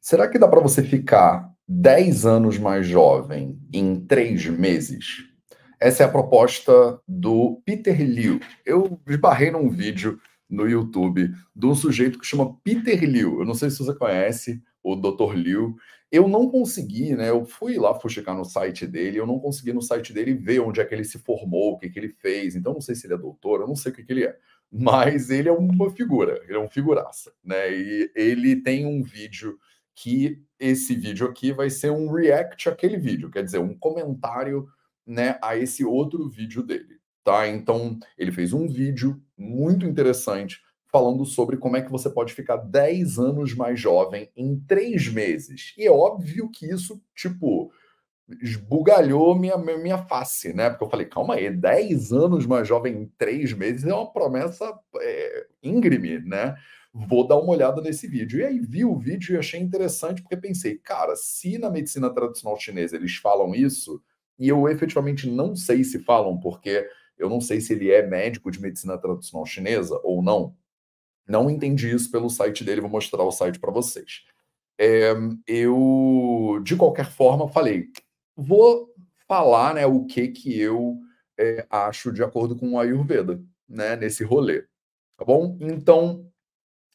Será que dá para você ficar 10 anos mais jovem em 3 meses? Essa é a proposta do Peter Liu. Eu esbarrei num vídeo no YouTube de um sujeito que chama Peter Liu. Eu não sei se você conhece o Dr. Liu. Eu não consegui, né? Eu fui lá checar no site dele, eu não consegui no site dele ver onde é que ele se formou, o que, que ele fez. Então, não sei se ele é doutor, eu não sei o que, que ele é. Mas ele é uma figura, ele é um figuraça, né? E ele tem um vídeo que esse vídeo aqui vai ser um react àquele vídeo, quer dizer, um comentário né, a esse outro vídeo dele. Tá? Então, ele fez um vídeo muito interessante falando sobre como é que você pode ficar 10 anos mais jovem em 3 meses. E é óbvio que isso, tipo, esbugalhou minha, minha face, né? Porque eu falei, calma aí, 10 anos mais jovem em 3 meses é uma promessa é, íngreme, né? Vou dar uma olhada nesse vídeo. E aí vi o vídeo e achei interessante, porque pensei, cara, se na medicina tradicional chinesa eles falam isso, e eu efetivamente não sei se falam, porque eu não sei se ele é médico de medicina tradicional chinesa ou não. Não entendi isso pelo site dele, vou mostrar o site para vocês. É, eu, de qualquer forma, falei, vou falar né, o que, que eu é, acho de acordo com o Ayurveda, né, nesse rolê. Tá bom? Então,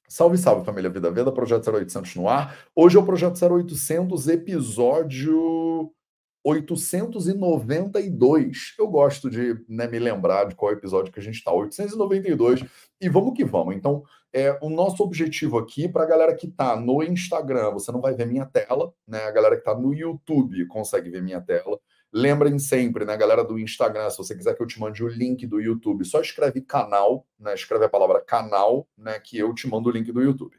Salve, salve, família Vida Veda, Projeto 0800 no ar. Hoje é o Projeto 0800, episódio 892. Eu gosto de né, me lembrar de qual episódio que a gente está, 892. E vamos que vamos. Então, é, o nosso objetivo aqui, para a galera que está no Instagram, você não vai ver minha tela, né? A galera que está no YouTube consegue ver minha tela. Lembrem sempre, né, galera do Instagram, se você quiser que eu te mande o link do YouTube, só escreve canal, né, escreve a palavra canal, né, que eu te mando o link do YouTube.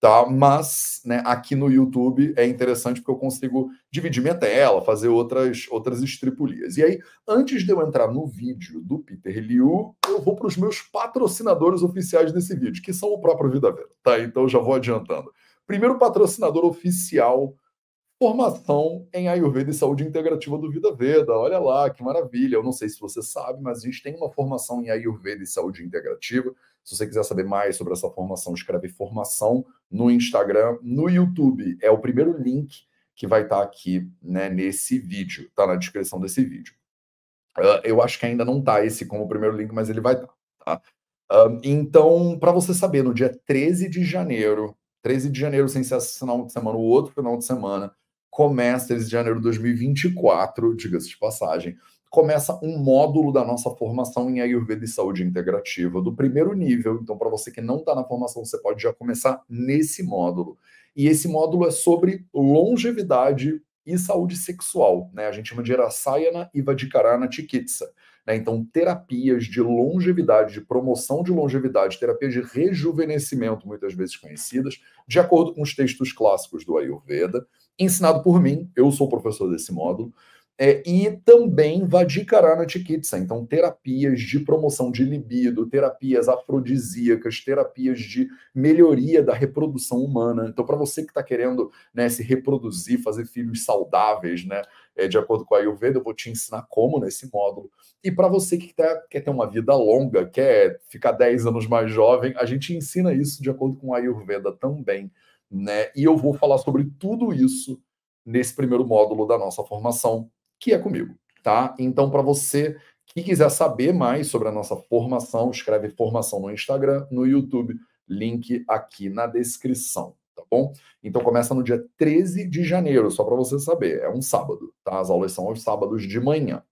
Tá? Mas, né, aqui no YouTube é interessante porque eu consigo dividir minha tela, fazer outras outras estripulias. E aí, antes de eu entrar no vídeo do Peter Liu, eu vou para os meus patrocinadores oficiais desse vídeo, que são o próprio Vida Vera, tá? Então já vou adiantando. Primeiro patrocinador oficial formação em Ayurveda e Saúde Integrativa do Vida Veda. Olha lá, que maravilha. Eu não sei se você sabe, mas a gente tem uma formação em Ayurveda e Saúde Integrativa. Se você quiser saber mais sobre essa formação, escreve formação no Instagram, no YouTube. É o primeiro link que vai estar aqui né, nesse vídeo, tá na descrição desse vídeo. Uh, eu acho que ainda não está esse como primeiro link, mas ele vai estar. Tá? Uh, então, para você saber, no dia 13 de janeiro, 13 de janeiro, sem ser esse final de semana, o outro final de semana, começa, 13 de janeiro de 2024, diga-se de passagem, começa um módulo da nossa formação em Ayurveda e Saúde Integrativa, do primeiro nível. Então, para você que não está na formação, você pode já começar nesse módulo. E esse módulo é sobre longevidade e saúde sexual. Né? A gente chama de Rasayana e Vadikarana Chikitsa. Né? Então, terapias de longevidade, de promoção de longevidade, terapias de rejuvenescimento, muitas vezes conhecidas, de acordo com os textos clássicos do Ayurveda ensinado por mim, eu sou professor desse módulo, é, e também Vadikarana Chikitsa, então terapias de promoção de libido, terapias afrodisíacas, terapias de melhoria da reprodução humana. Então, para você que está querendo né, se reproduzir, fazer filhos saudáveis, né, é, de acordo com a Ayurveda, eu vou te ensinar como nesse módulo. E para você que tá, quer ter uma vida longa, quer ficar 10 anos mais jovem, a gente ensina isso de acordo com a Ayurveda também né? E eu vou falar sobre tudo isso nesse primeiro módulo da nossa formação, que é comigo, tá? Então, para você que quiser saber mais sobre a nossa formação, escreve formação no Instagram, no YouTube, link aqui na descrição, tá bom? Então começa no dia 13 de janeiro, só para você saber, é um sábado, tá? As aulas são aos sábados de manhã.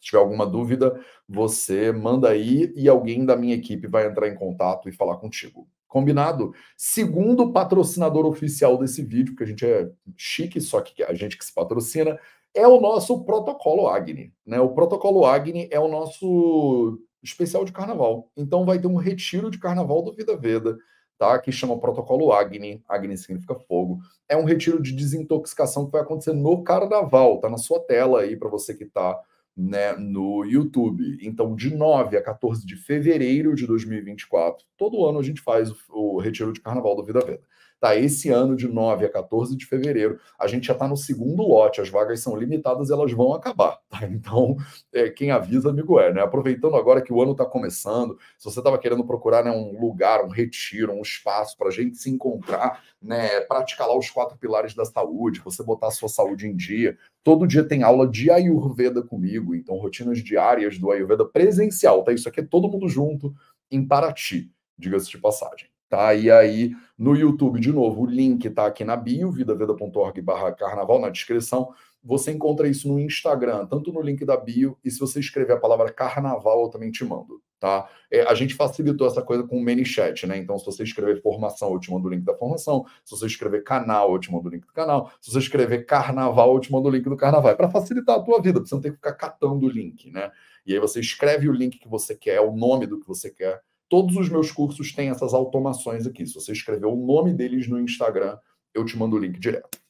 Se tiver alguma dúvida, você manda aí e alguém da minha equipe vai entrar em contato e falar contigo. Combinado? Segundo patrocinador oficial desse vídeo, que a gente é chique, só que a gente que se patrocina, é o nosso protocolo Agni. Né? O protocolo Agni é o nosso especial de carnaval. Então vai ter um retiro de carnaval do Vida Veda, tá? Que chama protocolo Agni. Agni significa fogo. É um retiro de desintoxicação que vai acontecer no carnaval. Tá na sua tela aí para você que está né, no YouTube. Então, de 9 a 14 de fevereiro de 2024, todo ano a gente faz o, o retiro de carnaval do Vida Veda. Tá, esse ano de 9 a 14 de fevereiro, a gente já está no segundo lote, as vagas são limitadas, elas vão acabar, tá? Então, é, quem avisa, amigo é, né? Aproveitando agora que o ano está começando, se você estava querendo procurar né, um lugar, um retiro, um espaço para a gente se encontrar, né, praticar lá os quatro pilares da saúde, você botar a sua saúde em dia, todo dia tem aula de Ayurveda comigo, então rotinas diárias do Ayurveda presencial, tá? Isso aqui é todo mundo junto em Paraty, diga-se de passagem. Tá? E aí, no YouTube, de novo, o link está aqui na bio, vidaveda.org barra carnaval, na descrição. Você encontra isso no Instagram, tanto no link da bio, e se você escrever a palavra carnaval, eu também te mando, tá? É, a gente facilitou essa coisa com o ManyChat, né? Então, se você escrever formação, eu te mando o link da formação. Se você escrever canal, eu te mando o link do canal. Se você escrever carnaval, eu te mando o link do carnaval. É para facilitar a tua vida, você não ter que ficar catando o link, né? E aí você escreve o link que você quer, o nome do que você quer, Todos os meus cursos têm essas automações aqui. Se você escrever o nome deles no Instagram, eu te mando o link direto.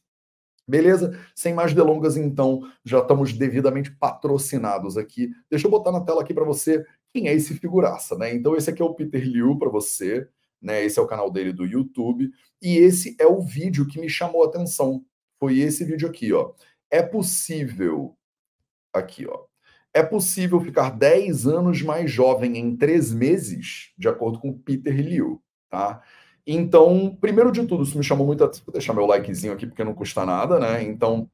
Beleza? Sem mais delongas, então, já estamos devidamente patrocinados aqui. Deixa eu botar na tela aqui para você quem é esse figuraça, né? Então, esse aqui é o Peter Liu para você, né? Esse é o canal dele do YouTube. E esse é o vídeo que me chamou a atenção. Foi esse vídeo aqui, ó. É possível. Aqui, ó. É possível ficar 10 anos mais jovem em 3 meses, de acordo com Peter Liu, tá? Então, primeiro de tudo, isso me chamou muito a... Vou deixar meu likezinho aqui, porque não custa nada, né? Então,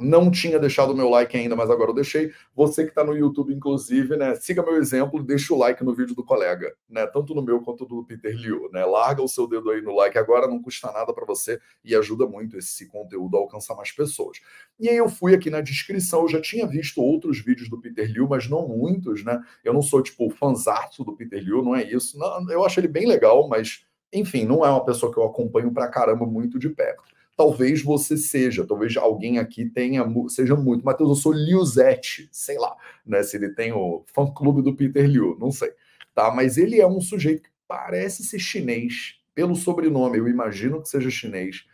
não tinha deixado o meu like ainda, mas agora eu deixei. Você que está no YouTube, inclusive, né? Siga meu exemplo, deixa o like no vídeo do colega, né? Tanto no meu quanto do Peter Liu, né? Larga o seu dedo aí no like agora, não custa nada para você e ajuda muito esse conteúdo a alcançar mais pessoas. E aí eu fui aqui na descrição, eu já tinha visto outros vídeos do Peter Liu, mas não muitos, né? Eu não sou tipo fanzaço do Peter Liu, não é isso. Não, eu acho ele bem legal, mas enfim, não é uma pessoa que eu acompanho pra caramba muito de perto talvez você seja, talvez alguém aqui tenha, seja muito. Matheus, eu sou Liuzete, sei lá, né? Se ele tem o fã-clube do Peter Liu, não sei. Tá? Mas ele é um sujeito que parece ser chinês, pelo sobrenome, eu imagino que seja chinês.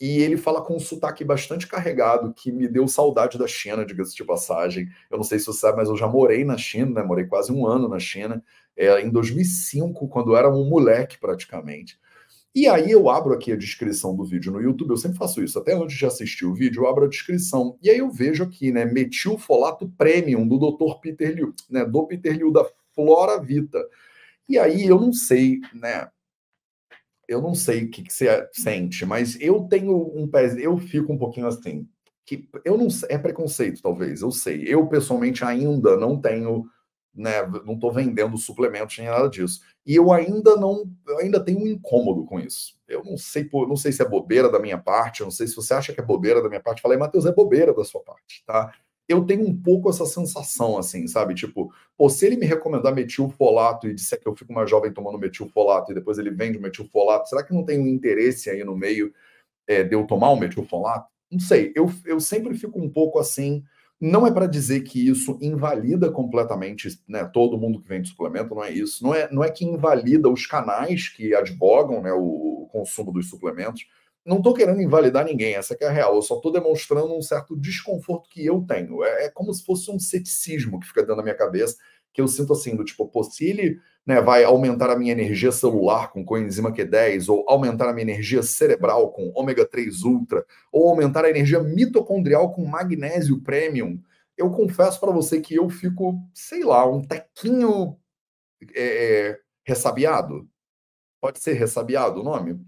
E ele fala com um sotaque bastante carregado, que me deu saudade da China, diga-se de passagem. Eu não sei se você sabe, mas eu já morei na China, né? Morei quase um ano na China, é, em 2005, quando eu era um moleque praticamente. E aí eu abro aqui a descrição do vídeo no YouTube, eu sempre faço isso, até antes de assistir o vídeo, eu abro a descrição. E aí eu vejo aqui, né, metilfolato premium do Dr. Peter Liu, né, do Peter Liu da Flora Vita. E aí eu não sei, né, eu não sei o que, que você sente, mas eu tenho um pé, eu fico um pouquinho assim, que eu não é preconceito talvez, eu sei. Eu pessoalmente ainda não tenho né? Não estou vendendo suplementos nem nada disso. E eu ainda não, eu ainda tenho um incômodo com isso. Eu não sei, não sei se é bobeira da minha parte, eu não sei se você acha que é bobeira da minha parte. Falei, Matheus, é bobeira da sua parte, tá? Eu tenho um pouco essa sensação, assim, sabe? Tipo, pô, se ele me recomendar metilfolato e disser que eu fico mais jovem tomando metilfolato e depois ele vende o metilfolato, será que não tem um interesse aí no meio é, de eu tomar o metilfolato? Não sei, eu, eu sempre fico um pouco assim, não é para dizer que isso invalida completamente né, todo mundo que vende suplemento, não é isso. Não é, não é que invalida os canais que advogam né, o, consumo dos suplementos. Não estou querendo invalidar ninguém, essa é a real. Eu só estou demonstrando um certo desconforto que eu tenho. É, é, como se fosse um ceticismo que fica dentro da minha cabeça, que eu sinto assim, do tipo, pô, se ele né, vai aumentar a minha energia celular com coenzima Q10, ou aumentar a minha energia cerebral com ômega 3 ultra, ou aumentar a energia mitocondrial com magnésio premium, eu confesso para você que eu fico, sei lá, um tequinho é, é, ressabiado. Pode ser ressabiado o nome?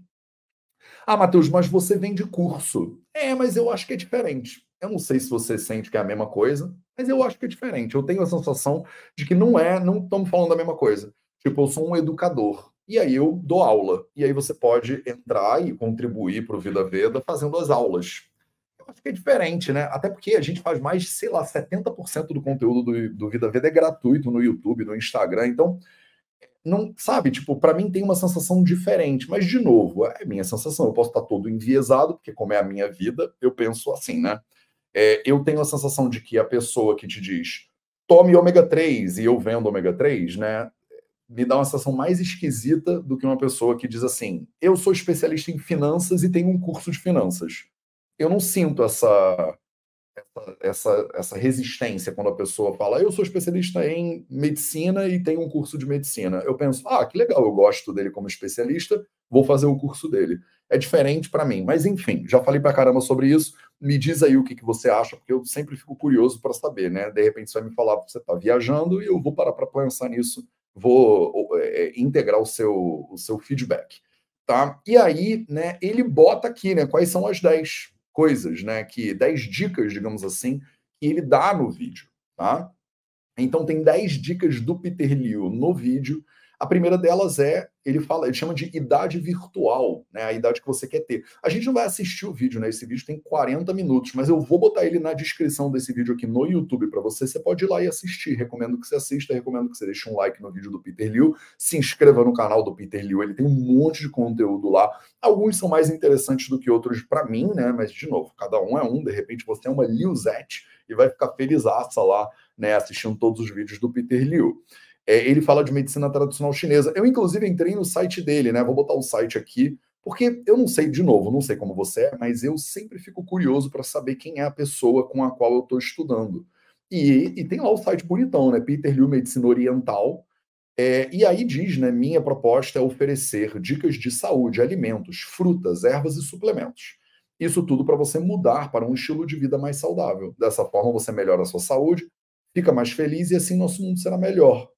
Ah, Matheus, mas você vende curso. É, mas eu acho que é diferente. Eu não sei se você sente que é a mesma coisa, mas eu acho que é diferente. Eu tenho a sensação de que não é, não estamos falando da mesma coisa. Tipo, eu sou um educador. E aí eu dou aula. E aí você pode entrar e contribuir para o Vida Veda fazendo as aulas. Eu acho que é diferente, né? Até porque a gente faz mais, sei lá, 70% do conteúdo do, do Vida Veda é gratuito no YouTube, no Instagram. Então, não sabe, tipo, para mim tem uma sensação diferente, mas de novo, é minha sensação. Eu posso estar todo enviesado, porque como é a minha vida, eu penso assim, né? É, eu tenho a sensação de que a pessoa que te diz tome ômega 3 e eu vendo ômega 3, né? me dá uma sensação mais esquisita do que uma pessoa que diz assim: eu sou especialista em finanças e tenho um curso de finanças. Eu não sinto essa, essa, essa, resistência quando a pessoa fala: eu sou especialista em medicina e tenho um curso de medicina. Eu penso: ah, que legal, eu gosto dele como especialista, vou fazer o curso dele. É diferente para mim. Mas enfim, já falei para caramba sobre isso. Me diz aí o que, que você acha, porque eu sempre fico curioso para saber, né? De repente você vai me falar que você está viajando e eu vou parar para pensar nisso, vou é, integrar o seu, o seu feedback. Tá? E aí, né, ele bota aqui, né, quais são as 10 coisas, né, que 10 dicas, digamos assim, que ele dá no vídeo, tá? Então tem 10 dicas do Peter Liu no vídeo a primeira delas é, ele fala, ele chama de idade virtual, né? A idade que você quer ter. A gente não vai assistir o vídeo, né? Esse vídeo tem 40 minutos, mas eu vou botar ele na descrição desse vídeo aqui no YouTube para você. Você pode ir lá e assistir. Recomendo que você assista, recomendo que você deixe um like no vídeo do Peter Liu, se inscreva no canal do Peter Liu. Ele tem um monte de conteúdo lá. Alguns são mais interessantes do que outros para mim, né? Mas de novo, cada um é um. De repente você é uma Liuzette e vai ficar felizaça lá, né? Assistindo todos os vídeos do Peter Liu. É, ele fala de medicina tradicional chinesa. Eu, inclusive, entrei no site dele, né? Vou botar o site aqui, porque eu não sei, de novo, não sei como você é, mas eu sempre fico curioso para saber quem é a pessoa com a qual eu estou estudando. E, e, tem lá o site bonitão, né? Peter Liu Medicina Oriental. É, e aí diz, né? Minha proposta é oferecer dicas de saúde, alimentos, frutas, ervas e suplementos. Isso tudo para você mudar para um estilo de vida mais saudável. Dessa forma, você melhora a sua saúde, fica mais feliz e assim nosso mundo será melhor.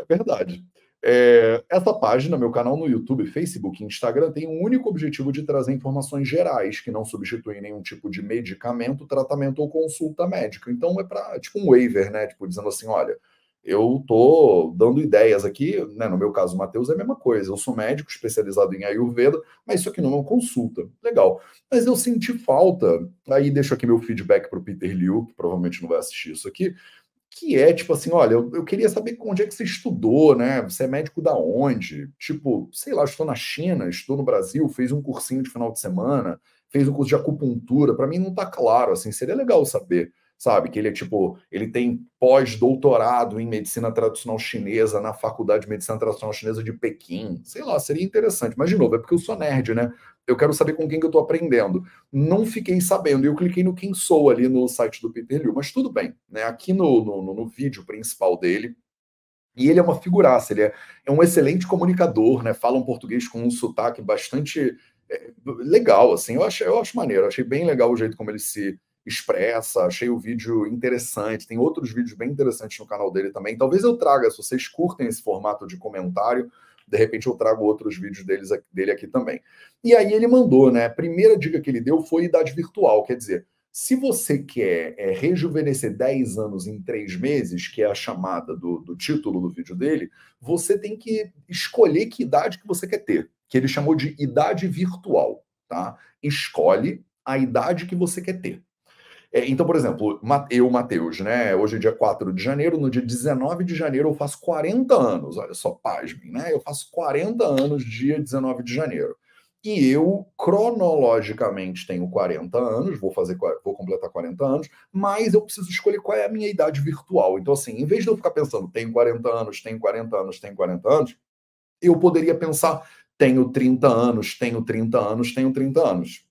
É verdade. É, essa página, meu canal no YouTube, Facebook e Instagram, tem um único objetivo de trazer informações gerais que não substituem nenhum tipo de medicamento, tratamento ou consulta médica. Então é para tipo um waiver, né? Tipo dizendo assim, olha, eu tô dando ideias aqui, né? No meu caso, Matheus é a mesma coisa. Eu sou médico especializado em Ayurveda, mas isso aqui não é uma consulta. Legal. Mas eu senti falta. Aí deixo aqui meu feedback para o Peter Liu, que provavelmente não vai assistir isso aqui que é tipo assim, olha, eu, eu, queria saber onde é que você estudou, né? Você é médico da onde? Tipo, sei lá, estou na China, estou no Brasil, fez um cursinho de final de semana, fez um curso de acupuntura. Para mim não está claro, assim, seria legal saber, sabe? Que ele é tipo, ele tem pós-doutorado em medicina tradicional chinesa na Faculdade de Medicina Tradicional Chinesa de Pequim. Sei lá, seria interessante. Mas de novo, é porque eu sou nerd, né? eu quero saber com quem que eu estou aprendendo. Não fiquei sabendo, e eu cliquei no quem sou ali no site do Peter Liu, mas tudo bem, né? Aqui no, no, no vídeo principal dele, e ele é uma figuraça, ele é, é, um excelente comunicador, né? Fala um português com um sotaque bastante é, legal, assim. Eu acho, eu acho maneiro, achei bem legal o jeito como ele se expressa, achei o vídeo interessante. Tem outros vídeos bem interessantes no canal dele também. Talvez eu traga, se vocês curtem esse formato de comentário, de repente eu trago outros vídeos deles, dele aqui também. E aí ele mandou, né? A primeira dica que ele deu foi idade virtual, quer dizer, se você quer é, rejuvenescer 10 anos em 3 meses, que é a chamada do, do título do vídeo dele, você tem que escolher que idade que você quer ter, que ele chamou de idade virtual, tá? Escolhe a idade que você quer ter. É, então, por exemplo, eu, Matheus, né? Hoje é dia 4 de janeiro, no dia 19 de janeiro eu faço 40 anos. Olha só, pasmem, né? Eu faço 40 anos dia 19 de janeiro. E eu, cronologicamente, tenho 40 anos, vou fazer, vou completar 40 anos, mas eu preciso escolher qual é a minha idade virtual. Então, assim, em vez de eu ficar pensando, tenho 40 anos, tenho 40 anos, tenho 40 anos, eu poderia pensar, tenho 30 anos, tenho 30 anos, tenho 30 anos.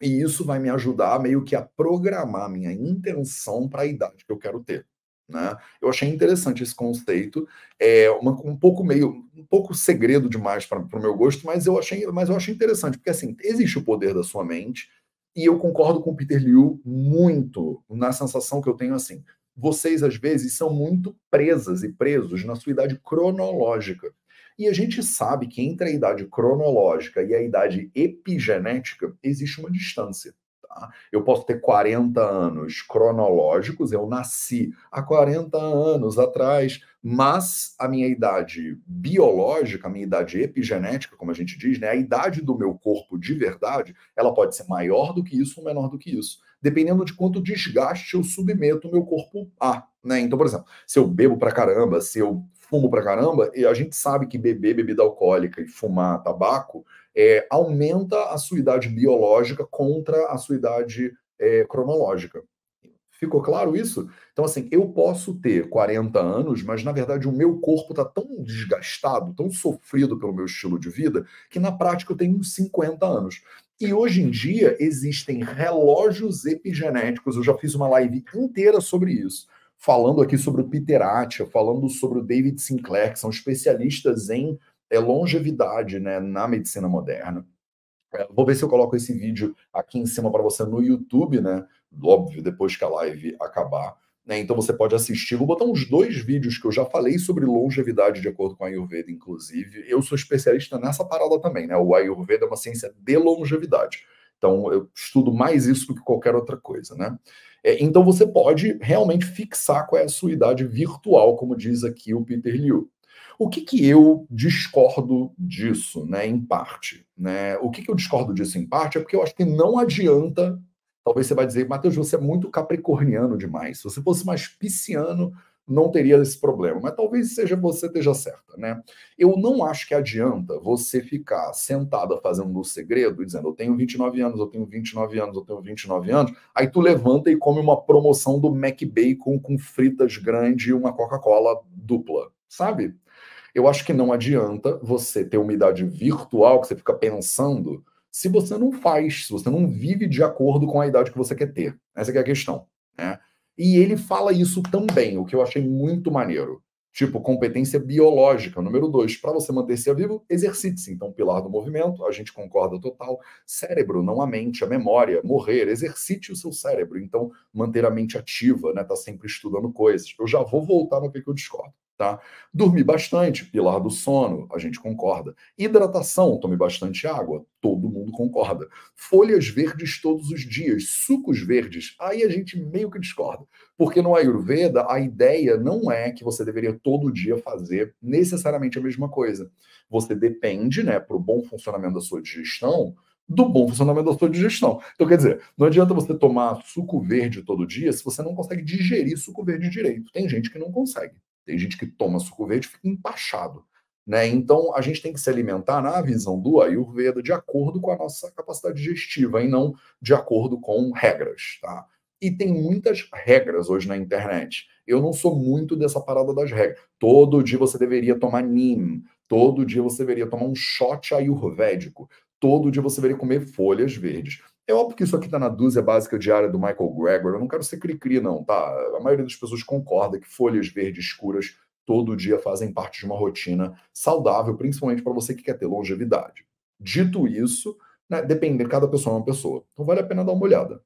E isso vai me ajudar meio que a programar minha intenção para a idade que eu quero ter. Né? Eu achei interessante esse conceito, é uma, um pouco meio, um pouco segredo demais para o meu gosto, mas eu achei, mas eu achei interessante porque assim existe o poder da sua mente e eu concordo com o Peter Liu muito na sensação que eu tenho assim. Vocês às vezes são muito presas e presos na sua idade cronológica. E a gente sabe que entre a idade cronológica e a idade epigenética existe uma distância. Tá? Eu posso ter 40 anos cronológicos, eu nasci há 40 anos atrás, mas a minha idade biológica, a minha idade epigenética, como a gente diz, né, a idade do meu corpo de verdade, ela pode ser maior do que isso ou menor do que isso, dependendo de quanto desgaste eu submeto o meu corpo a. Né? Então, por exemplo, se eu bebo pra caramba, se eu fumo pra caramba, e a gente sabe que beber bebida alcoólica e fumar tabaco é, aumenta a sua idade biológica contra a sua idade é, cronológica. Ficou claro isso? Então, assim, eu posso ter 40 anos, mas na verdade o meu corpo está tão desgastado, tão sofrido pelo meu estilo de vida, que na prática eu tenho uns 50 anos. E hoje em dia existem relógios epigenéticos, eu já fiz uma live inteira sobre isso falando aqui sobre o Peter Attia, falando sobre o David Sinclair, que são especialistas em é, longevidade né, na medicina moderna. É, vou ver se eu coloco esse vídeo aqui em cima para você no YouTube, né? Óbvio, depois que a live acabar. Né? Então você pode assistir. Vou botar uns dois vídeos que eu já falei sobre longevidade de acordo com a Ayurveda, inclusive. Eu sou especialista nessa parada também, né? O Ayurveda é uma ciência de longevidade. Então eu estudo mais isso do que qualquer outra coisa, né? É, então você pode realmente fixar qual é a sua idade virtual, como diz aqui o Peter Liu. O que, que eu discordo disso, né, em parte? Né? O que, que eu discordo disso em parte é porque eu acho que não adianta Talvez você vai dizer, Matheus, você é muito capricorniano demais. Se você fosse mais pisciano, não teria esse problema. Mas talvez seja você esteja certa, né? Eu não acho que adianta você ficar sentada fazendo o segredo e dizendo, eu tenho 29 anos, eu tenho 29 anos, eu tenho 29 anos. Aí tu levanta e come uma promoção do Mac Bacon com fritas grande e uma Coca-Cola dupla, sabe? Eu acho que não adianta você ter uma idade virtual que você fica pensando se você não faz, se você não vive de acordo com a idade que você quer ter. Essa é a questão. Né? E ele fala isso também, o que eu achei muito maneiro. Tipo, competência biológica. Número dois, para você manter-se vivo, exercite-se. Então, pilar do movimento, a gente concorda total. Cérebro, não a mente, a memória. Morrer, exercite o seu cérebro. Então, manter a mente ativa, né? Tá sempre estudando coisas. Eu já vou voltar no que eu discordo. Tá? Dormir bastante, pilar do sono, a gente concorda. Hidratação, tome bastante água, todo mundo concorda. Folhas verdes todos os dias, sucos verdes, aí a gente meio que discorda. Porque no Ayurveda, a ideia não é que você deveria todo dia fazer necessariamente a mesma coisa. Você depende, né, para o bom funcionamento da sua digestão, do bom funcionamento da sua digestão. Então, quer dizer, não adianta você tomar suco verde todo dia se você não consegue digerir suco verde direito. Tem gente que não consegue. Tem gente que toma suco verde e fica empachado. Né? Então, a gente tem que se alimentar, na visão do Ayurveda, de acordo com a nossa capacidade digestiva e não de acordo com regras. Tá? E tem muitas regras hoje na internet. Eu não sou muito dessa parada das regras. Todo dia você deveria tomar NIM, todo dia você deveria tomar um shot ayurvédico, todo dia você deveria comer folhas verdes. É óbvio que isso aqui está na dúzia básica diária do Michael Gregor. Eu não quero ser cri-cri, não, tá? A maioria das pessoas concorda que folhas verdes escuras todo dia fazem parte de uma rotina saudável, principalmente para você que quer ter longevidade. Dito isso, né, dependendo, cada pessoa é uma pessoa. Então vale a pena dar uma olhada.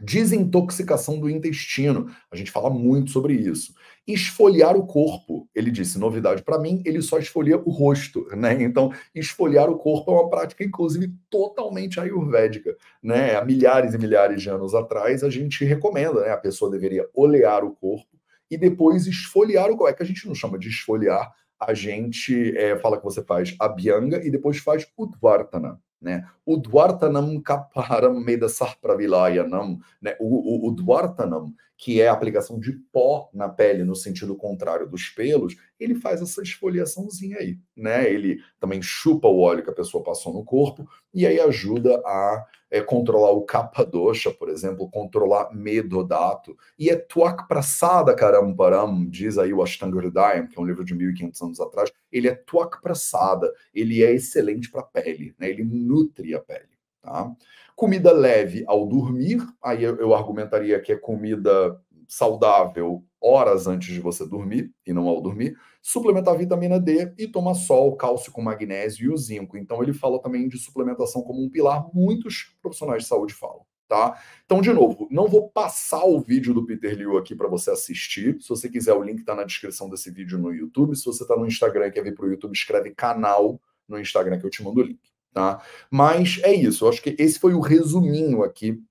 Desintoxicação do intestino. A gente fala muito sobre isso. Esfoliar o corpo. Ele disse, novidade para mim, ele só esfolia o rosto, né? Então, esfoliar o corpo é uma prática, inclusive, totalmente ayurvédica, né? Há milhares e milhares de anos atrás, a gente recomenda, né? A pessoa deveria olear o corpo e depois esfoliar o corpo. É que a gente não chama de esfoliar, a gente é, fala que você faz a bianga e depois faz o dvartana né? O Dwartanam Kaparam Medasar Pravilayanam, né? O, o, o Dwartanam, que é a aplicação de pó na pele no sentido contrário dos pelos, ele faz essa esfoliaçãozinha aí, né? Ele também chupa o óleo que a pessoa passou no corpo e aí ajuda a é, controlar o kapha dosha, por exemplo, controlar medodato. E é tuak prasada karamparam, diz aí o Ashtanga Hridayam, que é um livro de 1500 anos atrás, ele é tuak prasada, ele é excelente para a pele, né? Ele nutre a pele, tá? Comida leve ao dormir, aí eu, eu argumentaria que é comida saudável horas antes de você dormir e não ao dormir, suplementar vitamina D e tomar sol, cálcio com magnésio e o zinco. Então ele fala também de suplementação como um pilar, muitos profissionais de saúde falam. Tá? Então, de novo, não vou passar o vídeo do Peter Liu aqui para você assistir. Se você quiser, o link está na descrição desse vídeo no YouTube. Se você está no Instagram e quer vir para o YouTube, escreve canal no Instagram que eu te mando o link. Tá? Mas é isso, eu acho que esse foi o resuminho aqui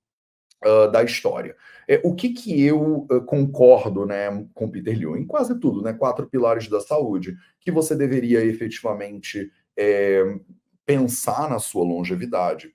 uh, da história. É, o que, que eu uh, concordo né, com Peter Liu? Em quase tudo, né? Quatro pilares da saúde, que você deveria efetivamente é, pensar na sua longevidade.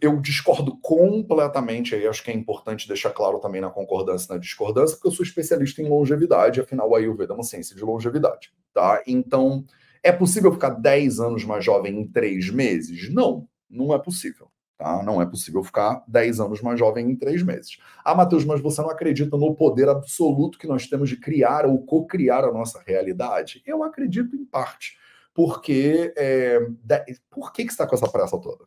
Eu discordo completamente, aí acho que é importante deixar claro também na concordância e na discordância, porque eu sou especialista em longevidade, afinal a Ayurveda é uma ciência de longevidade, tá? Então, é possível ficar 10 anos mais jovem em 3 meses? Não, não é possível. Tá? Não é possível ficar 10 anos mais jovem em 3 meses. Ah, Matheus, mas você não acredita no poder absoluto que nós temos de criar ou co-criar a nossa realidade? Eu acredito em parte. Porque. É, por que, que você está com essa pressa toda?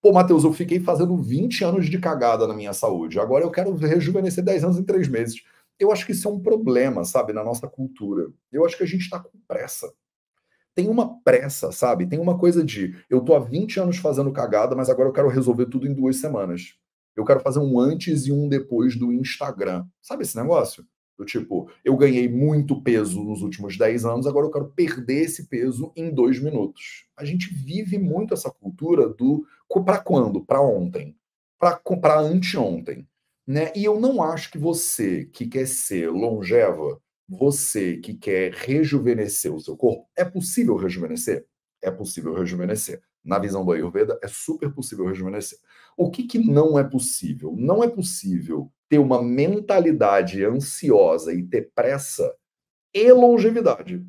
Pô, Matheus, eu fiquei fazendo 20 anos de cagada na minha saúde. Agora eu quero rejuvenescer 10 anos em 3 meses. Eu acho que isso é um problema, sabe, na nossa cultura. Eu acho que a gente está com pressa. Tem uma pressa, sabe? Tem uma coisa de eu tô há 20 anos fazendo cagada, mas agora eu quero resolver tudo em duas semanas. Eu quero fazer um antes e um depois do Instagram. Sabe esse negócio? Do tipo, eu ganhei muito peso nos últimos 10 anos, agora eu quero perder esse peso em dois minutos. A gente vive muito essa cultura do para quando? Para ontem. Para anteontem. Né? E eu não acho que você que quer ser longeva, você que quer rejuvenescer o seu corpo, é possível rejuvenescer? É possível rejuvenescer. Na visão do Ayurveda, é super possível rejuvenescer. O que, que não é possível? Não é possível ter uma mentalidade ansiosa e ter pressa e longevidade.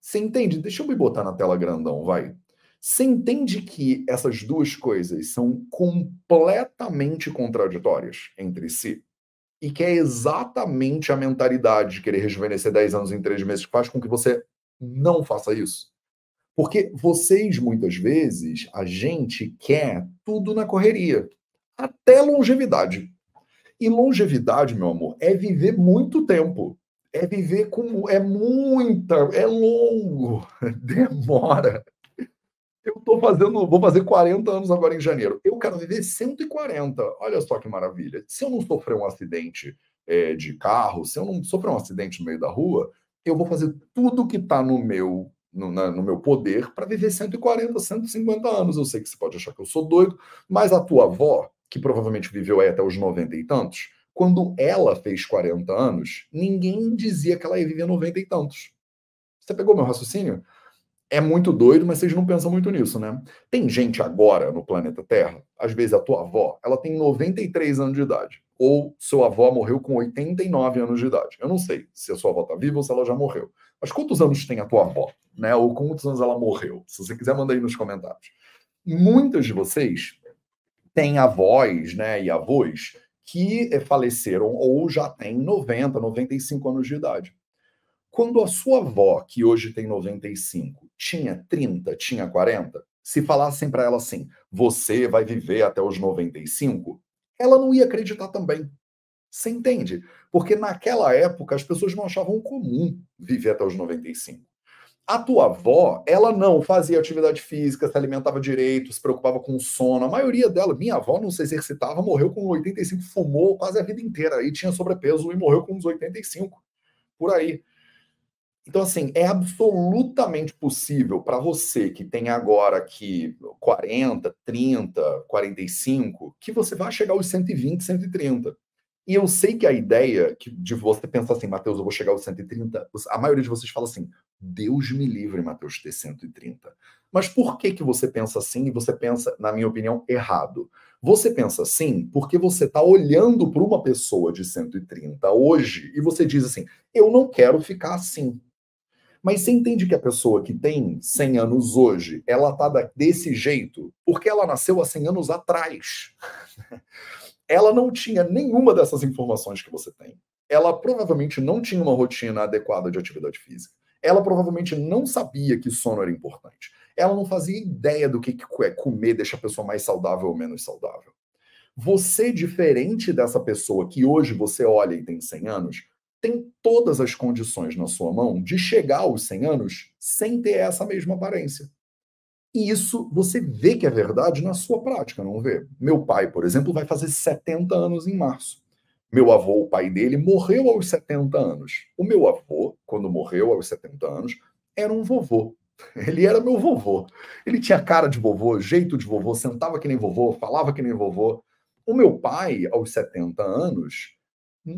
Você entende? Deixa eu me botar na tela grandão, vai. Você entende que essas duas coisas são completamente contraditórias entre si? E que é exatamente a mentalidade de querer rejuvenescer 10 anos em 3 meses que faz com que você não faça isso? Porque vocês, muitas vezes, a gente quer tudo na correria, até longevidade. E longevidade, meu amor, é viver muito tempo. É viver com. É muita. É longo. Demora. Eu tô fazendo. Vou fazer 40 anos agora em janeiro. Eu quero viver 140. Olha só que maravilha. Se eu não sofrer um acidente é, de carro, se eu não sofrer um acidente no meio da rua, eu vou fazer tudo que está no meu no, na, no meu poder para viver 140, 150 anos. Eu sei que você pode achar que eu sou doido, mas a tua avó, que provavelmente viveu até os 90 e tantos, quando ela fez 40 anos, ninguém dizia que ela ia viver 90 e tantos. Você pegou meu raciocínio? É muito doido, mas vocês não pensam muito nisso, né? Tem gente agora no planeta Terra, às vezes a tua avó, ela tem 93 anos de idade, ou seu avó morreu com 89 anos de idade. Eu não sei se a sua avó está viva ou se ela já morreu. Mas quantos anos tem a tua avó? Né? Ou quantos anos ela morreu? Se você quiser, manda aí nos comentários. Muitos de vocês têm avós né, e avós que eh, faleceram ou já têm 90, 95 anos de idade. Quando a sua avó, que hoje tem 95, tinha 30, tinha 40, se falassem para ela assim, você vai viver até os 95, ela não ia acreditar também. Você entende? Porque naquela época as pessoas não achavam comum viver até os 95. A tua avó, ela não fazia atividade física, se alimentava direito, se preocupava com o sono. A maioria dela, minha avó não se exercitava, morreu com 85, fumou quase a vida inteira e tinha sobrepeso e morreu com uns 85. Por aí. Então, assim, é absolutamente possível para você que tem agora aqui 40, 30, 45, que você vai chegar aos 120, 130. E eu sei que a ideia de você pensar assim, Mateus, eu vou chegar aos 130, a maioria de vocês fala assim, Deus me livre, Mateus, ter 130. Mas por que, que você pensa assim e você pensa, na minha opinião, errado? Você pensa assim porque você está olhando para uma pessoa de 130 hoje e você diz assim, eu não quero ficar assim. Mas você entende que a pessoa que tem 100 anos hoje, ela está desse jeito porque ela nasceu há 100 anos atrás ela não tinha nenhuma dessas informações que você tem. Ela provavelmente não tinha uma rotina adequada de atividade física. Ela provavelmente não sabia que sono era importante. Ela não fazia ideia do que é comer deixa a pessoa mais saudável ou menos saudável. Você, diferente dessa pessoa que hoje você olha e tem 100 anos, tem todas as condições na sua mão de chegar aos 100 anos sem ter essa mesma aparência. E isso você vê que é verdade na sua prática, não vê? Meu pai, por exemplo, vai fazer 70 anos em março. Meu avô, o pai dele, morreu aos 70 anos. O meu avô, quando morreu aos 70 anos, era um vovô. Ele era meu vovô. Ele tinha cara de vovô, jeito de vovô, sentava que nem vovô, falava que nem vovô. O meu pai, aos 70 anos,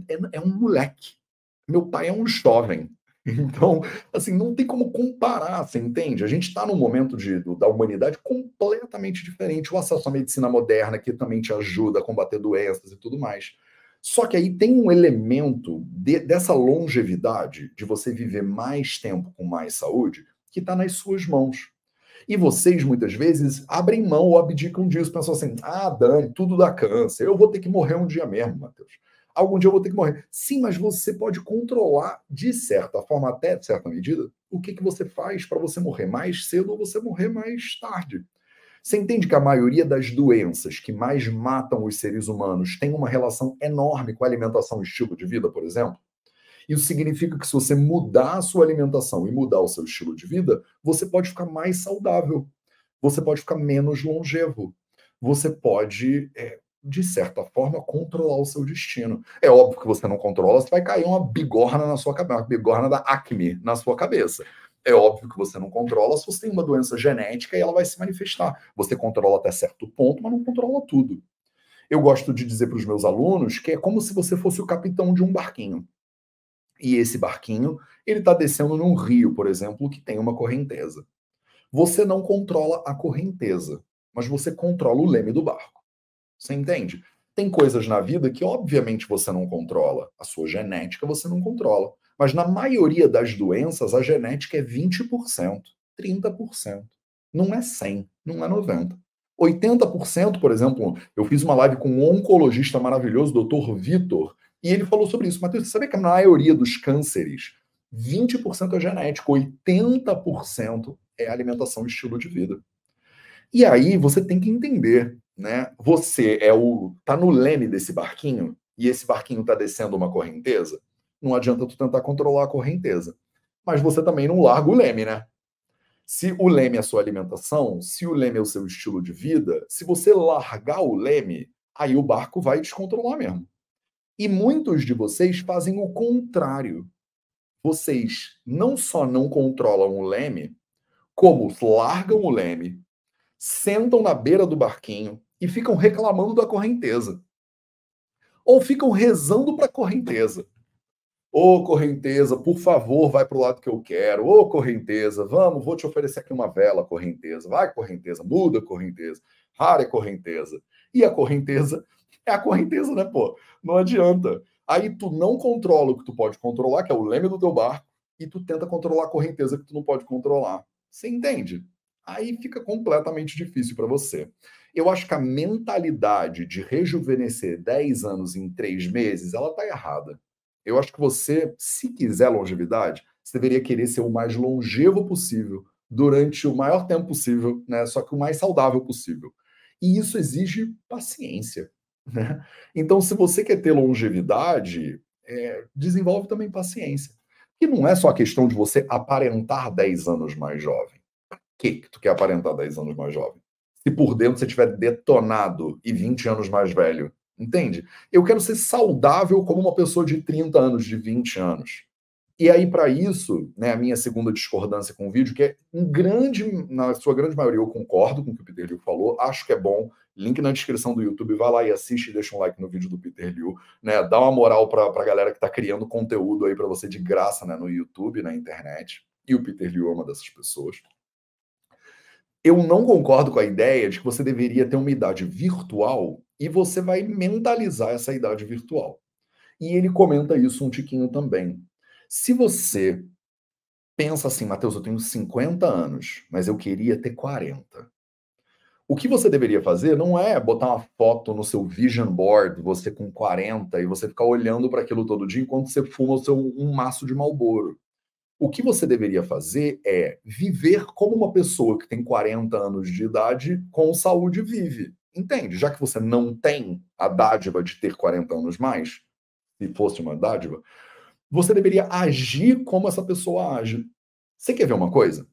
é, é um moleque. Meu pai é um jovem. Então, assim, não tem como comparar, você entende? A gente está num momento de, da humanidade completamente diferente. O acesso à medicina moderna, que também te ajuda a combater doenças e tudo mais. Só que aí tem um elemento de, dessa longevidade, de você viver mais tempo com mais saúde, que está nas suas mãos. E vocês, muitas vezes, abrem mão ou abdicam disso, pensam assim: ah, Dani, tudo dá câncer, eu vou ter que morrer um dia mesmo, Matheus algum dia eu vou ter que morrer. Sim, mas você pode controlar, de certa forma, até de certa medida, o que, que você faz para você morrer mais cedo ou você morrer mais tarde. Você entende que a maioria das doenças que mais matam os seres humanos tem uma relação enorme com a alimentação e estilo de vida, por exemplo? Isso significa que se você mudar a sua alimentação e mudar o seu estilo de vida, você pode ficar mais saudável, você pode ficar menos longevo, você pode, é, de certa forma, controlar o seu destino. É óbvio que você não controla, você vai cair uma bigorna na sua cabeça, uma bigorna da acne na sua cabeça. É óbvio que você não controla se você tem uma doença genética e ela vai se manifestar. Você controla até certo ponto, mas não controla tudo. Eu gosto de dizer para os meus alunos que é como se você fosse o capitão de um barquinho. E esse barquinho, ele está descendo num rio, por exemplo, que tem uma correnteza. Você não controla a correnteza, mas você controla o leme do barco. Você entende? Tem coisas na vida que, obviamente, você não controla. A sua genética você não controla. Mas na maioria das doenças, a genética é 20%, 30%. Não é 100, não é 90. 80%, por exemplo, eu fiz uma live com um oncologista maravilhoso, doutor Vitor, e ele falou sobre isso. Matheus, você sabe que a maioria dos cânceres, 20% é genético, 80% é alimentação e estilo de vida. E aí você tem que entender, né? Você é o tá no leme desse barquinho e esse barquinho está descendo uma correnteza. Não adianta tu tentar controlar a correnteza, mas você também não larga o leme, né? Se o leme é a sua alimentação, se o leme é o seu estilo de vida, se você largar o leme, aí o barco vai descontrolar mesmo. E muitos de vocês fazem o contrário. Vocês não só não controlam o leme, como largam o leme, sentam na beira do barquinho e ficam reclamando da correnteza. Ou ficam rezando para a correnteza. Ô, correnteza, por favor, vai para o lado que eu quero. Ô, correnteza, vamos, vou te oferecer aqui uma vela, correnteza. Vai, correnteza, muda, correnteza. Rara é correnteza. E a correnteza é a correnteza, né, pô? Não adianta. Aí tu não controla o que tu pode controlar, que é o leme do teu barco, e tu tenta controlar a correnteza que tu não pode controlar. Você entende? Aí fica completamente difícil para você. Eu acho que a mentalidade de rejuvenescer 10 anos em 3 meses, ela tá errada. Eu acho que você, se quiser longevidade, você deveria querer ser o mais longevo possível durante o maior tempo possível, né? Só que o mais saudável possível. E isso exige paciência, né? Então, se você quer ter longevidade, é, desenvolve também paciência. E não é só a questão de você aparentar 10 anos mais jovem. Pra que tu quer aparentar 10 anos mais jovem? Se por dentro você tiver detonado e 20 anos mais velho, Entende? Eu quero ser saudável como uma pessoa de 30 anos, de 20 anos. E aí, para isso, né, a minha segunda discordância com o vídeo, que é um grande, na sua grande maioria, eu concordo com o que o Peter Liu falou, acho que é bom. Link na descrição do YouTube, vai lá e assiste e deixa um like no vídeo do Peter Liu, né? Dá uma moral para a galera que está criando conteúdo aí para você de graça, né, no YouTube, na internet. E o Peter Liu é uma dessas pessoas. Eu não concordo com a ideia de que você deveria ter uma idade virtual e você vai mentalizar essa idade virtual. E ele comenta isso um tiquinho também. Se você pensa assim, Matheus, eu tenho 50 anos, mas eu queria ter 40. O que você deveria fazer não é botar uma foto no seu vision board, você com 40, e você ficar olhando para aquilo todo dia enquanto você fuma o seu, um maço de malboro. O que você deveria fazer é viver como uma pessoa que tem 40 anos de idade com saúde vive. Entende? Já que você não tem a dádiva de ter 40 anos mais, se fosse uma dádiva, você deveria agir como essa pessoa age. Você quer ver uma coisa?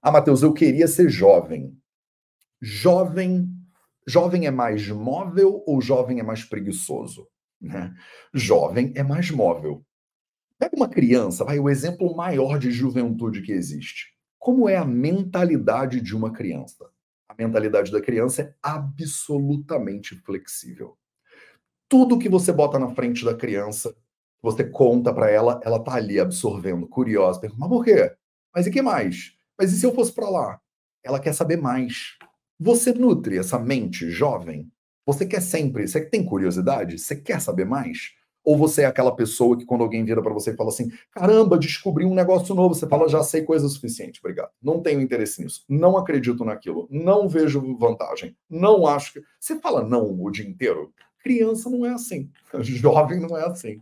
Ah, Matheus, eu queria ser jovem. Jovem, jovem é mais móvel ou jovem é mais preguiçoso? Né? Jovem é mais móvel. Pega uma criança, vai o exemplo maior de juventude que existe. Como é a mentalidade de uma criança? a mentalidade da criança é absolutamente flexível. Tudo que você bota na frente da criança, você conta para ela, ela tá ali absorvendo, curiosa, pergunta, mas por quê? Mas e que mais? Mas e se eu fosse para lá? Ela quer saber mais. Você nutre essa mente jovem? Você quer sempre, você tem curiosidade? Você quer saber mais? Ou você é aquela pessoa que quando alguém vira para você e fala assim: caramba, descobri um negócio novo, você fala, já sei coisa suficiente, obrigado. Não tenho interesse nisso, não acredito naquilo, não vejo vantagem, não acho que. Você fala não o dia inteiro? Criança não é assim, jovem não é assim.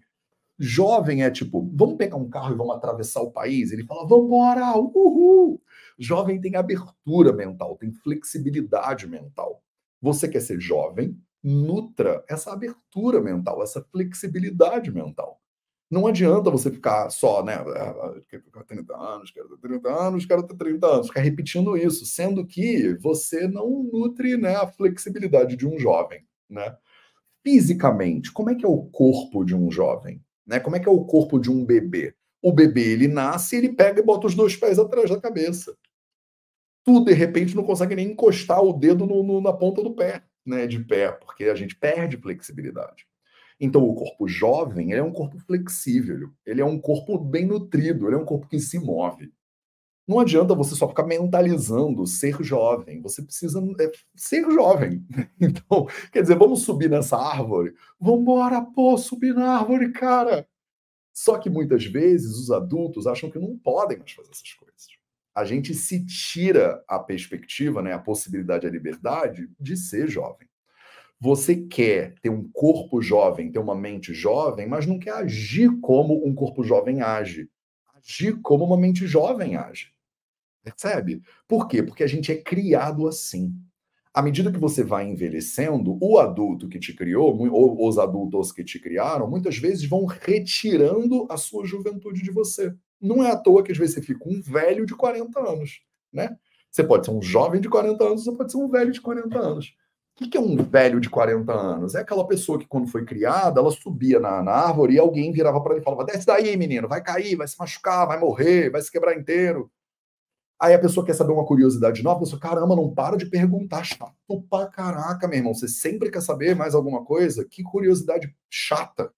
Jovem é tipo, vamos pegar um carro e vamos atravessar o país? Ele fala, vamos embora, uhul! Jovem tem abertura mental, tem flexibilidade mental. Você quer ser jovem, nutra essa abertura mental, essa flexibilidade mental. Não adianta você ficar só, né? Quero ficar 30 anos, quero ter 30 anos, quero ter 30 anos, ficar repetindo isso, sendo que você não nutre né, a flexibilidade de um jovem, né? Fisicamente, como é que é o corpo de um jovem? Né? Como é que é o corpo de um bebê? O bebê, ele nasce, ele pega e bota os dois pés atrás da cabeça. Tu, de repente, não consegue nem encostar o dedo no, no, na ponta do pé, né? De pé, porque a gente perde flexibilidade. Então, o corpo jovem é um corpo flexível, ele é um corpo bem nutrido, ele é um corpo que se move. Não adianta você só ficar mentalizando ser jovem, você precisa é, ser jovem. Então, quer dizer, vamos subir nessa árvore? Vamos embora, pô, subir na árvore, cara. Só que muitas vezes os adultos acham que não podem mais fazer essas coisas. A gente se tira a perspectiva, né, a possibilidade, a liberdade de ser jovem. Você quer ter um corpo jovem, ter uma mente jovem, mas não quer agir como um corpo jovem age. Agir como uma mente jovem age. Percebe? Por quê? Porque a gente é criado assim. À medida que você vai envelhecendo, o adulto que te criou, ou os adultos que te criaram, muitas vezes vão retirando a sua juventude de você. Não é à toa que às vezes você fica um velho de 40 anos, né? Você pode ser um jovem de 40 anos, você pode ser um velho de 40 anos. O que é um velho de 40 anos? É aquela pessoa que, quando foi criada, ela subia na, na árvore e alguém virava para ele e falava: Desce daí, menino, vai cair, vai se machucar, vai morrer, vai se quebrar inteiro. Aí a pessoa quer saber uma curiosidade nova, a pessoa, caramba, não para de perguntar, chato pra caraca, meu irmão. Você sempre quer saber mais alguma coisa? Que curiosidade chata.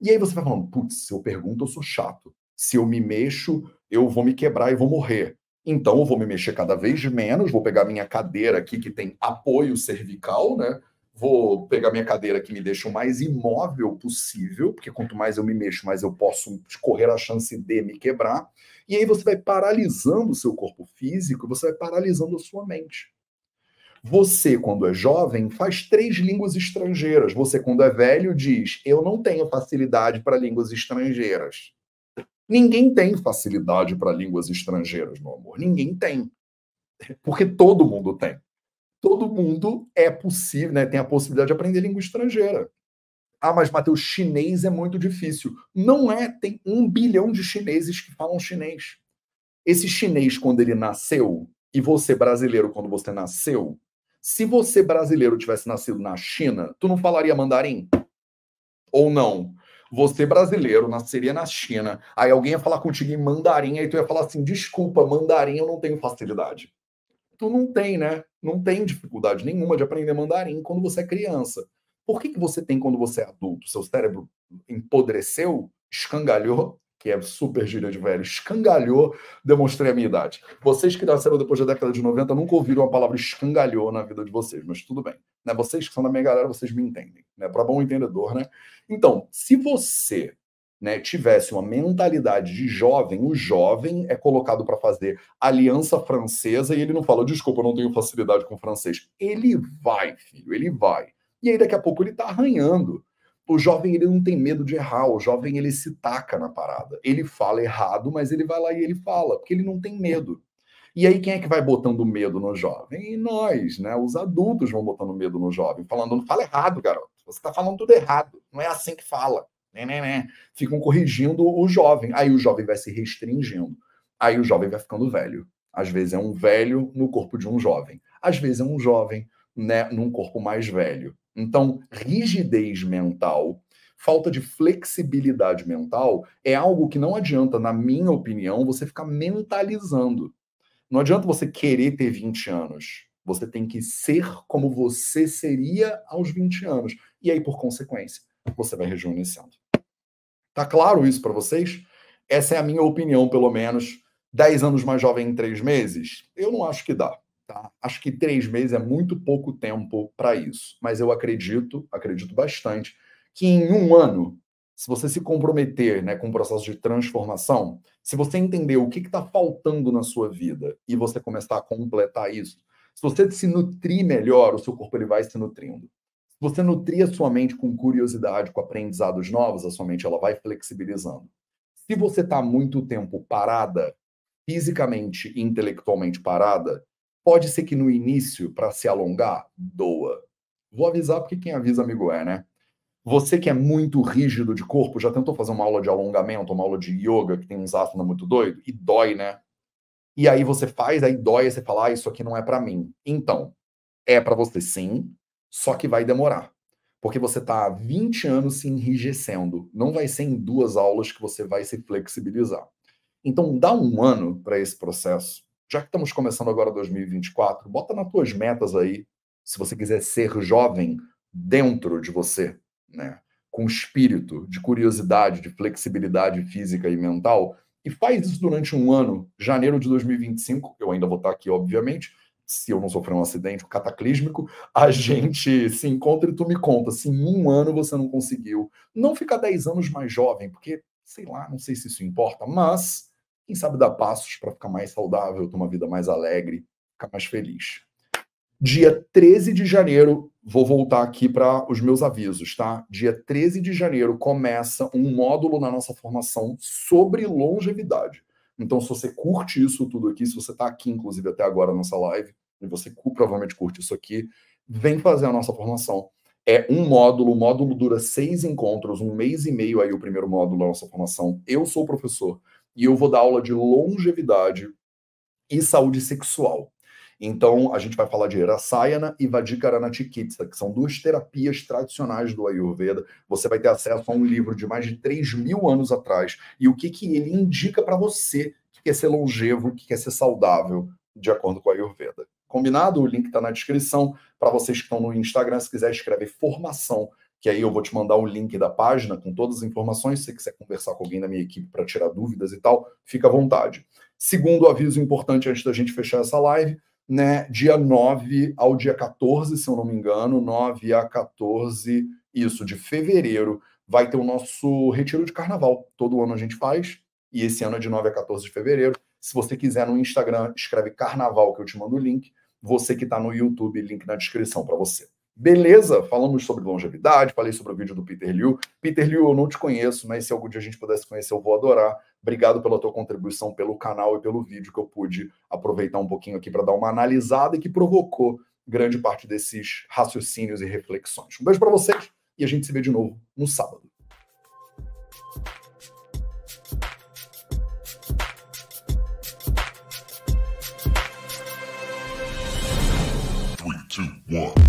E aí você vai falando, putz, se eu pergunto, eu sou chato. Se eu me mexo, eu vou me quebrar e vou morrer. Então eu vou me mexer cada vez menos, vou pegar minha cadeira aqui que tem apoio cervical, né? Vou pegar minha cadeira que me deixa o mais imóvel possível, porque quanto mais eu me mexo, mais eu posso correr a chance de me quebrar. E aí você vai paralisando o seu corpo físico, você vai paralisando a sua mente. Você, quando é jovem, faz três línguas estrangeiras. Você, quando é velho, diz: Eu não tenho facilidade para línguas estrangeiras. Ninguém tem facilidade para línguas estrangeiras, meu amor. Ninguém tem. Porque todo mundo tem. Todo mundo é possível, né? Tem a possibilidade de aprender língua estrangeira. Ah, mas Matheus, chinês é muito difícil. Não é, tem um bilhão de chineses que falam chinês. Esse chinês, quando ele nasceu, e você, brasileiro, quando você nasceu, se você, brasileiro, tivesse nascido na China, tu não falaria mandarim? Ou não? Você, brasileiro, nasceria na China, aí alguém ia falar contigo em mandarim, aí tu ia falar assim: desculpa, mandarim eu não tenho facilidade. Tu não tem, né? Não tem dificuldade nenhuma de aprender mandarim quando você é criança. Por que, que você tem quando você é adulto? Seu cérebro empodreceu, escangalhou, que é super gíria de velho, escangalhou, demonstrei a minha idade. Vocês que nasceram depois da década de 90 nunca ouviram a palavra escangalhou na vida de vocês, mas tudo bem. Né? Vocês que são da minha galera, vocês me entendem. Né? Para bom entendedor, né? Então, se você né, tivesse uma mentalidade de jovem, o jovem é colocado para fazer aliança francesa e ele não fala, desculpa, eu não tenho facilidade com francês. Ele vai, filho, ele vai. E aí daqui a pouco ele está arranhando o jovem ele não tem medo de errar, o jovem ele se taca na parada. Ele fala errado, mas ele vai lá e ele fala, porque ele não tem medo. E aí quem é que vai botando medo no jovem? E nós, né? Os adultos vão botando medo no jovem, falando, não fala errado, garoto. Você está falando tudo errado. Não é assim que fala. Né, né, né. Ficam corrigindo o jovem. Aí o jovem vai se restringindo. Aí o jovem vai ficando velho. Às vezes é um velho no corpo de um jovem. Às vezes é um jovem né, num corpo mais velho. Então, rigidez mental, falta de flexibilidade mental é algo que não adianta, na minha opinião, você ficar mentalizando. Não adianta você querer ter 20 anos. Você tem que ser como você seria aos 20 anos. E aí, por consequência, você vai rejuvenescendo. Tá claro isso para vocês? Essa é a minha opinião, pelo menos. 10 anos mais jovem em 3 meses? Eu não acho que dá. Tá? Acho que três meses é muito pouco tempo para isso, mas eu acredito, acredito bastante, que em um ano, se você se comprometer né, com o processo de transformação, se você entender o que está faltando na sua vida e você começar a completar isso, se você se nutrir melhor, o seu corpo ele vai se nutrindo. Se você nutrir a sua mente com curiosidade, com aprendizados novos, a sua mente ela vai flexibilizando. Se você está muito tempo parada, fisicamente e intelectualmente parada, Pode ser que no início, para se alongar, doa. Vou avisar porque quem avisa amigo é, né? Você que é muito rígido de corpo, já tentou fazer uma aula de alongamento, uma aula de yoga que tem uns asanas muito doido? E dói, né? E aí você faz, aí dói, e você fala, ah, isso aqui não é para mim. Então, é para você sim, só que vai demorar. Porque você está há 20 anos se enrijecendo. Não vai ser em duas aulas que você vai se flexibilizar. Então, dá um ano para esse processo. Já que estamos começando agora 2024, bota nas tuas metas aí, se você quiser ser jovem, dentro de você, né? Com espírito de curiosidade, de flexibilidade física e mental, e faz isso durante um ano, janeiro de 2025, eu ainda vou estar aqui, obviamente, se eu não sofrer um acidente cataclísmico, a gente se encontra e tu me conta se em um ano você não conseguiu. Não ficar 10 anos mais jovem, porque, sei lá, não sei se isso importa, mas quem sabe dar passos para ficar mais saudável, ter uma vida mais alegre, ficar mais feliz. Dia 13 de janeiro, vou voltar aqui para os meus avisos, tá? Dia 13 de janeiro começa um módulo na nossa formação sobre longevidade. Então, se você curte isso tudo aqui, se você está aqui, inclusive, até agora na nossa live, e você provavelmente curte isso aqui, vem fazer a nossa formação. É um módulo, o módulo dura seis encontros, um mês e meio aí o primeiro módulo da nossa formação. Eu sou professor e eu vou dar aula de longevidade e saúde sexual. Então, a gente vai falar de Rasayana e Vadikarana Chikitsa, que são duas terapias tradicionais do Ayurveda. Você vai ter acesso a um livro de mais de 3 mil anos atrás e o que, que ele indica para você que quer ser longevo, que quer ser saudável, de acordo com a Ayurveda. Combinado? O link está na descrição. Para vocês que estão no Instagram, se quiser escrever formação, que aí eu vou te mandar o link da página com todas as informações. Se você quiser conversar com alguém da minha equipe para tirar dúvidas e tal, fica à vontade. Segundo aviso importante antes da gente fechar essa live, né, dia 9 ao dia 14, se eu não me engano, 9 a 14, isso, de fevereiro, vai ter o nosso retiro de carnaval. Todo ano a gente faz, e esse ano é de 9 a 14 de fevereiro. Se você quiser no Instagram, escreve carnaval, que eu te mando o link. Você que está no YouTube, link na descrição para você. Beleza, falamos sobre longevidade, falei sobre o vídeo do Peter Liu. Peter Liu, eu não te conheço, mas se algum dia a gente pudesse conhecer, eu vou adorar. Obrigado pela tua contribuição, pelo canal e pelo vídeo que eu pude aproveitar um pouquinho aqui para dar uma analisada e que provocou grande parte desses raciocínios e reflexões. Um beijo para vocês e a gente se vê de novo no sábado. Three, two, one.